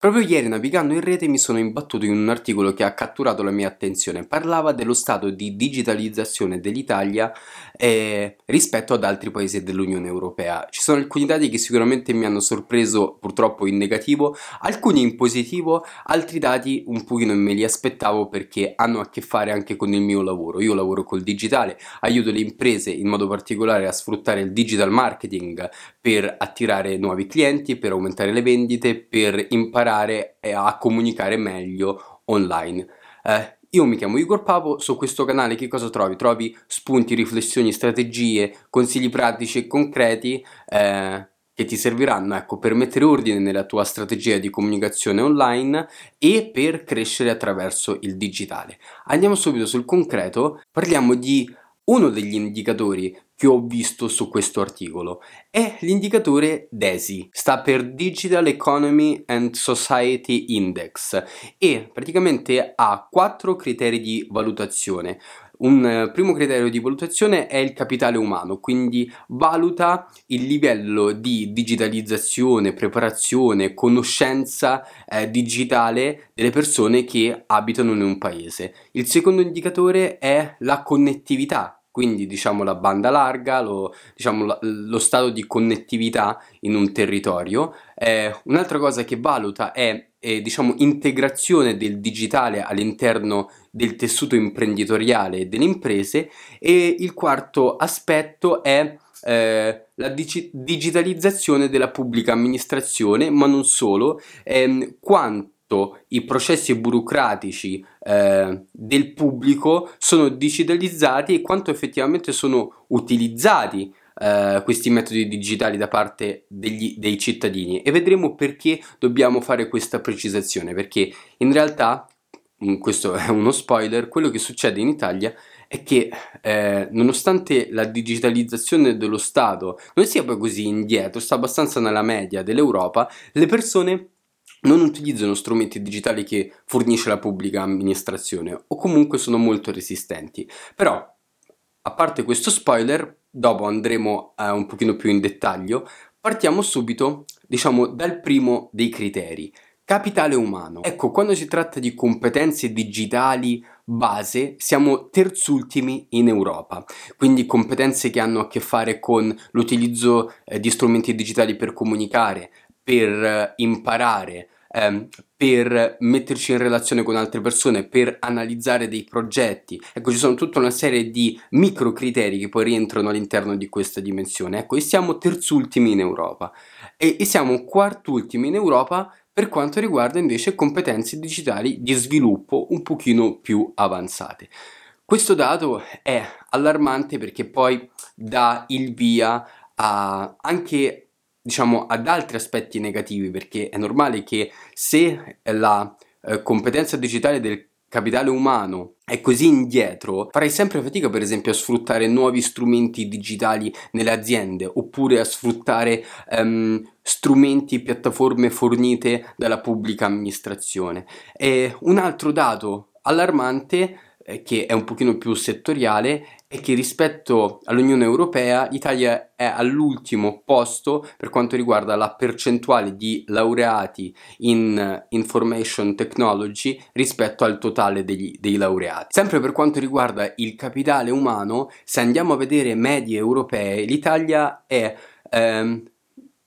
Proprio ieri navigando in rete mi sono imbattuto in un articolo che ha catturato la mia attenzione. Parlava dello stato di digitalizzazione dell'Italia eh, rispetto ad altri paesi dell'Unione Europea. Ci sono alcuni dati che sicuramente mi hanno sorpreso purtroppo in negativo, alcuni in positivo, altri dati un pochino me li aspettavo perché hanno a che fare anche con il mio lavoro. Io lavoro col digitale, aiuto le imprese in modo particolare a sfruttare il digital marketing per attirare nuovi clienti, per aumentare le vendite, per imparare imparare a comunicare meglio online. Eh, io mi chiamo Igor Papo, su questo canale che cosa trovi? Trovi spunti, riflessioni, strategie, consigli pratici e concreti eh, che ti serviranno ecco, per mettere ordine nella tua strategia di comunicazione online e per crescere attraverso il digitale. Andiamo subito sul concreto, parliamo di uno degli indicatori che ho visto su questo articolo è l'indicatore DESI, sta per Digital Economy and Society Index e praticamente ha quattro criteri di valutazione. Un eh, primo criterio di valutazione è il capitale umano, quindi valuta il livello di digitalizzazione, preparazione, conoscenza eh, digitale delle persone che abitano in un paese. Il secondo indicatore è la connettività quindi diciamo la banda larga, lo, diciamo, lo stato di connettività in un territorio. Eh, un'altra cosa che valuta è eh, diciamo, integrazione del digitale all'interno del tessuto imprenditoriale delle imprese e il quarto aspetto è eh, la dig- digitalizzazione della pubblica amministrazione, ma non solo, ehm, quanto i processi burocratici eh, del pubblico sono digitalizzati e quanto effettivamente sono utilizzati eh, questi metodi digitali da parte degli, dei cittadini. E vedremo perché dobbiamo fare questa precisazione perché in realtà mm, questo è uno spoiler quello che succede in Italia è che eh, nonostante la digitalizzazione dello Stato non sia poi così indietro, sta abbastanza nella media dell'Europa, le persone non utilizzano strumenti digitali che fornisce la pubblica amministrazione o comunque sono molto resistenti. Però, a parte questo spoiler, dopo andremo eh, un pochino più in dettaglio, partiamo subito, diciamo, dal primo dei criteri. Capitale umano. Ecco, quando si tratta di competenze digitali base, siamo terzultimi in Europa. Quindi competenze che hanno a che fare con l'utilizzo eh, di strumenti digitali per comunicare, per imparare, ehm, per metterci in relazione con altre persone, per analizzare dei progetti. Ecco, ci sono tutta una serie di micro criteri che poi rientrano all'interno di questa dimensione. Ecco, e siamo terzultimi in Europa e, e siamo quartultimi in Europa per quanto riguarda invece competenze digitali di sviluppo un pochino più avanzate. Questo dato è allarmante perché poi dà il via a anche diciamo ad altri aspetti negativi perché è normale che se la eh, competenza digitale del capitale umano è così indietro, farai sempre fatica per esempio a sfruttare nuovi strumenti digitali nelle aziende oppure a sfruttare um, strumenti, piattaforme fornite dalla pubblica amministrazione. E un altro dato allarmante eh, che è un pochino più settoriale è che rispetto all'Unione Europea l'Italia è all'ultimo posto per quanto riguarda la percentuale di laureati in information technology rispetto al totale degli, dei laureati. Sempre per quanto riguarda il capitale umano, se andiamo a vedere medie europee, l'Italia è ehm,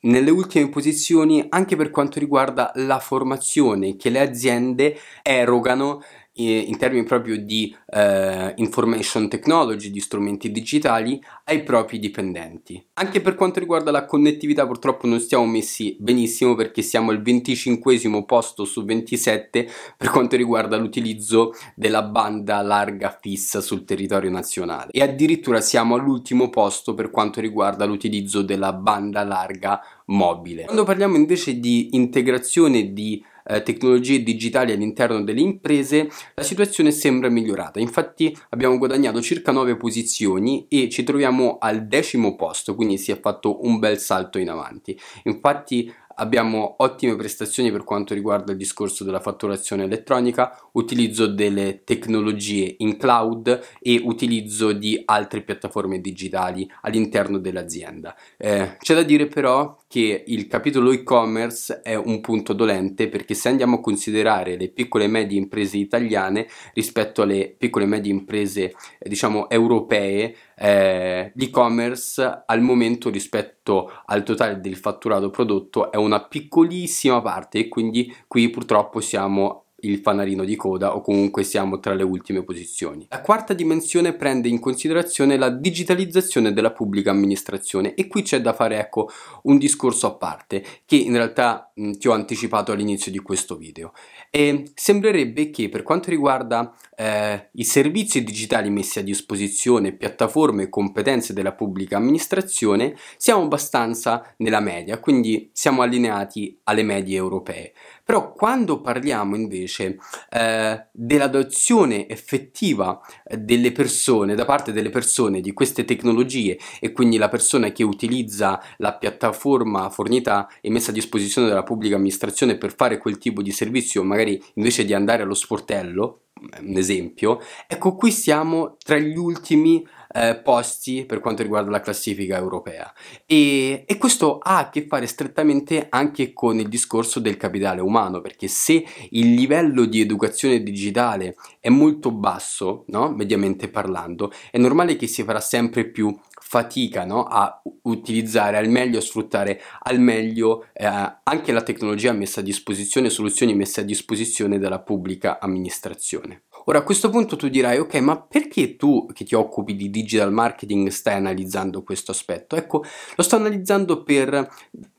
nelle ultime posizioni anche per quanto riguarda la formazione che le aziende erogano in termini proprio di eh, information technology, di strumenti digitali ai propri dipendenti. Anche per quanto riguarda la connettività purtroppo non stiamo messi benissimo perché siamo al 25 posto su 27 per quanto riguarda l'utilizzo della banda larga fissa sul territorio nazionale e addirittura siamo all'ultimo posto per quanto riguarda l'utilizzo della banda larga mobile. Quando parliamo invece di integrazione di eh, tecnologie digitali all'interno delle imprese, la situazione sembra migliorata. Infatti abbiamo guadagnato circa 9 posizioni e ci troviamo al decimo posto, quindi si è fatto un bel salto in avanti. Infatti abbiamo ottime prestazioni per quanto riguarda il discorso della fatturazione elettronica, utilizzo delle tecnologie in cloud e utilizzo di altre piattaforme digitali all'interno dell'azienda. Eh, c'è da dire però che il capitolo e-commerce è un punto dolente perché se andiamo a considerare le piccole e medie imprese italiane rispetto alle piccole e medie imprese eh, diciamo europee eh, l'e-commerce al momento rispetto al totale del fatturato prodotto è una piccolissima parte e quindi qui purtroppo siamo il fanarino di coda o comunque siamo tra le ultime posizioni. La quarta dimensione prende in considerazione la digitalizzazione della pubblica amministrazione e qui c'è da fare ecco un discorso a parte che in realtà mh, ti ho anticipato all'inizio di questo video e sembrerebbe che per quanto riguarda eh, i servizi digitali messi a disposizione, piattaforme e competenze della pubblica amministrazione siamo abbastanza nella media, quindi siamo allineati alle medie europee. Però quando parliamo invece eh, dell'adozione effettiva eh, delle persone, da parte delle persone di queste tecnologie e quindi la persona che utilizza la piattaforma fornita e messa a disposizione dalla pubblica amministrazione per fare quel tipo di servizio, magari invece di andare allo sportello, un esempio, ecco qui siamo tra gli ultimi eh, posti per quanto riguarda la classifica europea e, e, questo ha a che fare strettamente anche con il discorso del capitale umano perché se il livello di educazione digitale è molto basso, no? mediamente parlando, è normale che si farà sempre più fatica no? a utilizzare al meglio, a sfruttare al meglio eh, anche la tecnologia messa a disposizione, soluzioni messe a disposizione dalla pubblica amministrazione. Ora a questo punto tu dirai ok ma perché tu che ti occupi di digital marketing stai analizzando questo aspetto? Ecco lo sto analizzando per,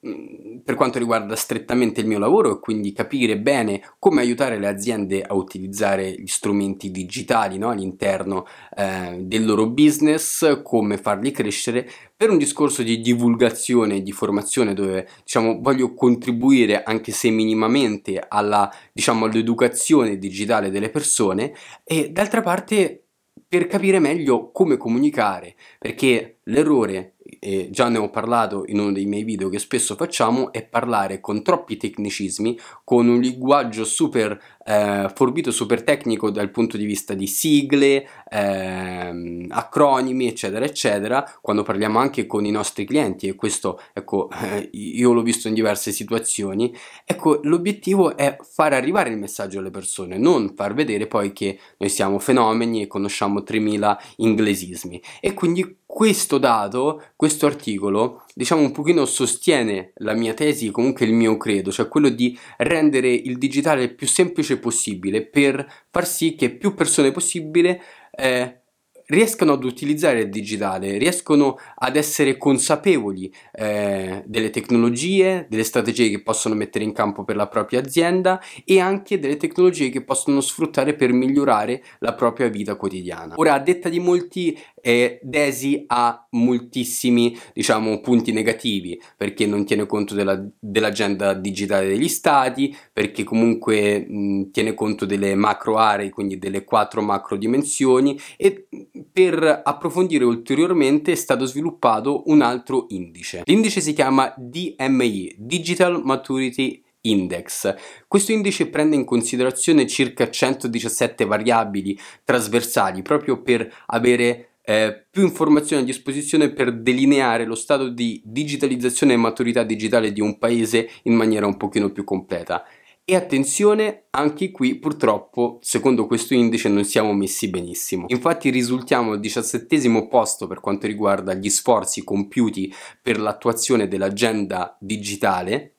mm, per quanto riguarda strettamente il mio lavoro e quindi capire bene come aiutare le aziende a utilizzare gli strumenti digitali no? all'interno eh, del loro business, come farli crescere per un discorso di divulgazione e di formazione dove diciamo, voglio contribuire anche se minimamente alla, diciamo, all'educazione digitale delle persone e d'altra parte per capire meglio come comunicare perché l'errore e già ne ho parlato in uno dei miei video che spesso facciamo, è parlare con troppi tecnicismi, con un linguaggio super eh, forbito, super tecnico dal punto di vista di sigle, eh, acronimi, eccetera, eccetera, quando parliamo anche con i nostri clienti, e questo, ecco, eh, io l'ho visto in diverse situazioni, ecco, l'obiettivo è far arrivare il messaggio alle persone, non far vedere poi che noi siamo fenomeni e conosciamo 3000 inglesismi. E quindi questo dato, questo articolo, diciamo un pochino sostiene la mia tesi, comunque il mio credo, cioè quello di rendere il digitale il più semplice possibile per far sì che più persone possibile eh, riescano ad utilizzare il digitale, riescono ad essere consapevoli eh, delle tecnologie, delle strategie che possono mettere in campo per la propria azienda e anche delle tecnologie che possono sfruttare per migliorare la propria vita quotidiana. Ora, a detta di molti, eh, Desi ha moltissimi, diciamo, punti negativi perché non tiene conto della, dell'agenda digitale degli stati, perché comunque mh, tiene conto delle macro aree, quindi delle quattro macro dimensioni e per approfondire ulteriormente è stato sviluppato un altro indice. L'indice si chiama DMI, Digital Maturity Index. Questo indice prende in considerazione circa 117 variabili trasversali proprio per avere eh, più informazioni a disposizione per delineare lo stato di digitalizzazione e maturità digitale di un paese in maniera un pochino più completa. E attenzione, anche qui purtroppo, secondo questo indice, non siamo messi benissimo. Infatti risultiamo al diciassettesimo posto per quanto riguarda gli sforzi compiuti per l'attuazione dell'agenda digitale,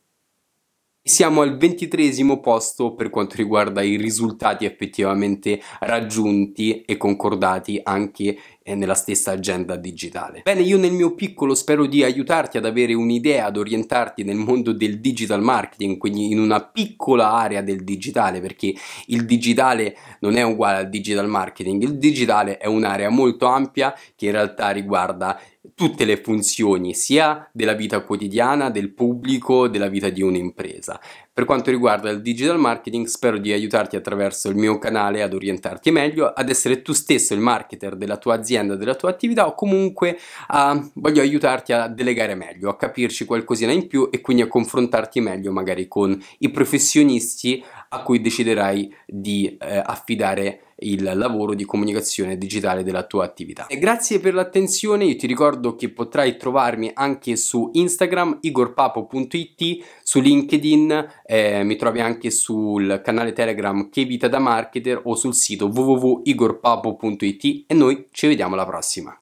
siamo al ventitresimo posto per quanto riguarda i risultati effettivamente raggiunti e concordati anche eh, nella stessa agenda digitale. Bene, io nel mio piccolo spero di aiutarti ad avere un'idea, ad orientarti nel mondo del digital marketing, quindi in una piccola area del digitale, perché il digitale non è uguale al digital marketing, il digitale è un'area molto ampia che in realtà riguarda tutte le funzioni, sia della vita quotidiana, del pubblico, della vita di un'impresa. Per quanto riguarda il digital marketing, spero di aiutarti attraverso il mio canale ad orientarti meglio, ad essere tu stesso il marketer della tua azienda, della tua attività o comunque a, voglio aiutarti a delegare meglio, a capirci qualcosina in più e quindi a confrontarti meglio magari con i professionisti a cui deciderai di eh, affidare il lavoro di comunicazione digitale della tua attività. E grazie per l'attenzione, io ti ricordo che potrai trovarmi anche su Instagram igorpapo.it, su LinkedIn, eh, mi trovi anche sul canale Telegram Che Vita da Marketer o sul sito www.igorpapo.it e noi ci vediamo alla prossima.